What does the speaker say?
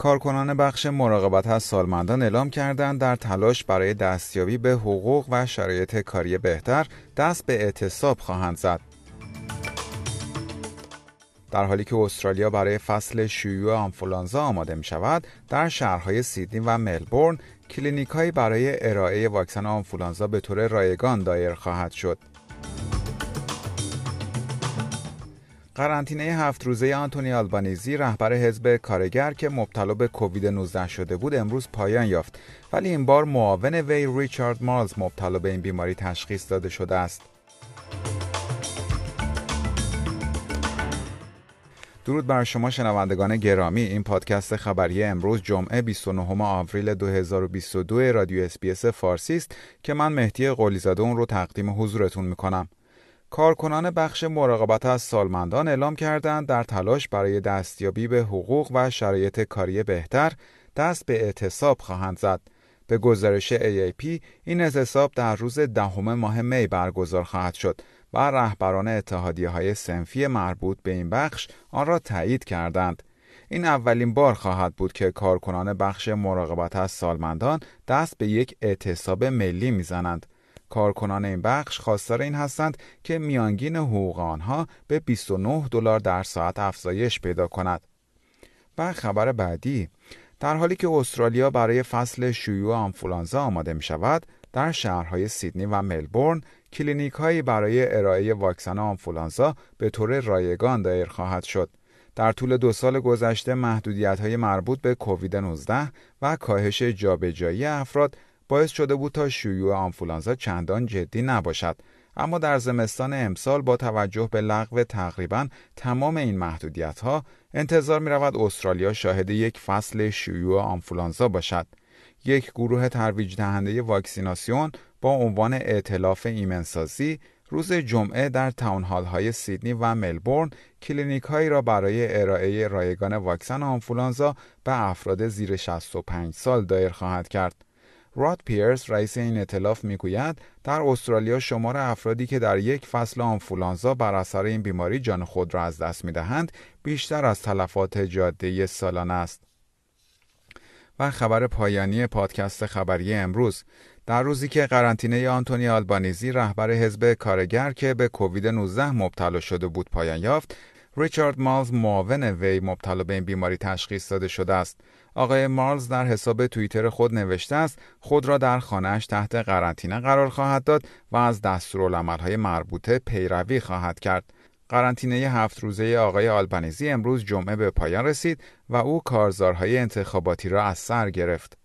کارکنان بخش مراقبت از سالمندان اعلام کردند در تلاش برای دستیابی به حقوق و شرایط کاری بهتر دست به اعتصاب خواهند زد. در حالی که استرالیا برای فصل شیوع آنفولانزا آماده می شود، در شهرهای سیدنی و ملبورن کلینیک هایی برای ارائه واکسن آنفولانزا به طور رایگان دایر خواهد شد. قرنطینه هفت روزه آنتونی آلبانیزی رهبر حزب کارگر که مبتلا به کووید 19 شده بود امروز پایان یافت. ولی این بار معاون وی ریچارد مارلز مبتلا به این بیماری تشخیص داده شده است. درود بر شما شنوندگان گرامی. این پادکست خبری امروز جمعه 29 آوریل 2022 رادیو SBS فارسی است که من مهدی قلیزاده اون رو تقدیم حضورتون می‌کنم. کارکنان بخش مراقبت از سالمندان اعلام کردند در تلاش برای دستیابی به حقوق و شرایط کاری بهتر دست به اعتصاب خواهند زد. به گزارش AAP این اعتصاب در روز دهم ماه می برگزار خواهد شد و رهبران اتحادیه های سنفی مربوط به این بخش آن را تایید کردند. این اولین بار خواهد بود که کارکنان بخش مراقبت از سالمندان دست به یک اعتصاب ملی می‌زنند. کارکنان این بخش خواستار این هستند که میانگین حقوق آنها به 29 دلار در ساعت افزایش پیدا کند. و خبر بعدی در حالی که استرالیا برای فصل شیوع آنفولانزا آماده می شود، در شهرهای سیدنی و ملبورن کلینیک هایی برای ارائه واکسن آنفولانزا به طور رایگان دایر خواهد شد. در طول دو سال گذشته محدودیت های مربوط به کووید 19 و کاهش جابجایی افراد باعث شده بود تا شیوع آنفولانزا چندان جدی نباشد اما در زمستان امسال با توجه به لغو تقریبا تمام این محدودیت ها انتظار می رود استرالیا شاهد یک فصل شیوع آنفولانزا باشد یک گروه ترویج دهنده واکسیناسیون با عنوان ائتلاف ایمنسازی روز جمعه در town hall های سیدنی و ملبورن کلینیک هایی را برای ارائه رایگان واکسن آنفولانزا به افراد زیر 65 سال دایر خواهد کرد. راد پیرس رئیس این اطلاف می‌گوید در استرالیا شمار افرادی که در یک فصل آنفولانزا بر اثر این بیماری جان خود را از دست می‌دهند بیشتر از تلفات جاده سالانه است. و خبر پایانی پادکست خبری امروز. در روزی که قرنطینه آنتونی آلبانیزی رهبر حزب کارگر که به کووید 19 مبتلا شده بود پایان یافت ریچارد مالز معاون وی مبتلا به این بیماری تشخیص داده شده است آقای مارلز در حساب توییتر خود نوشته است خود را در خانهاش تحت قرنطینه قرار خواهد داد و از دستورالعملهای مربوطه پیروی خواهد کرد. قرنطینه هفت روزه آقای آلبانیزی امروز جمعه به پایان رسید و او کارزارهای انتخاباتی را از سر گرفت.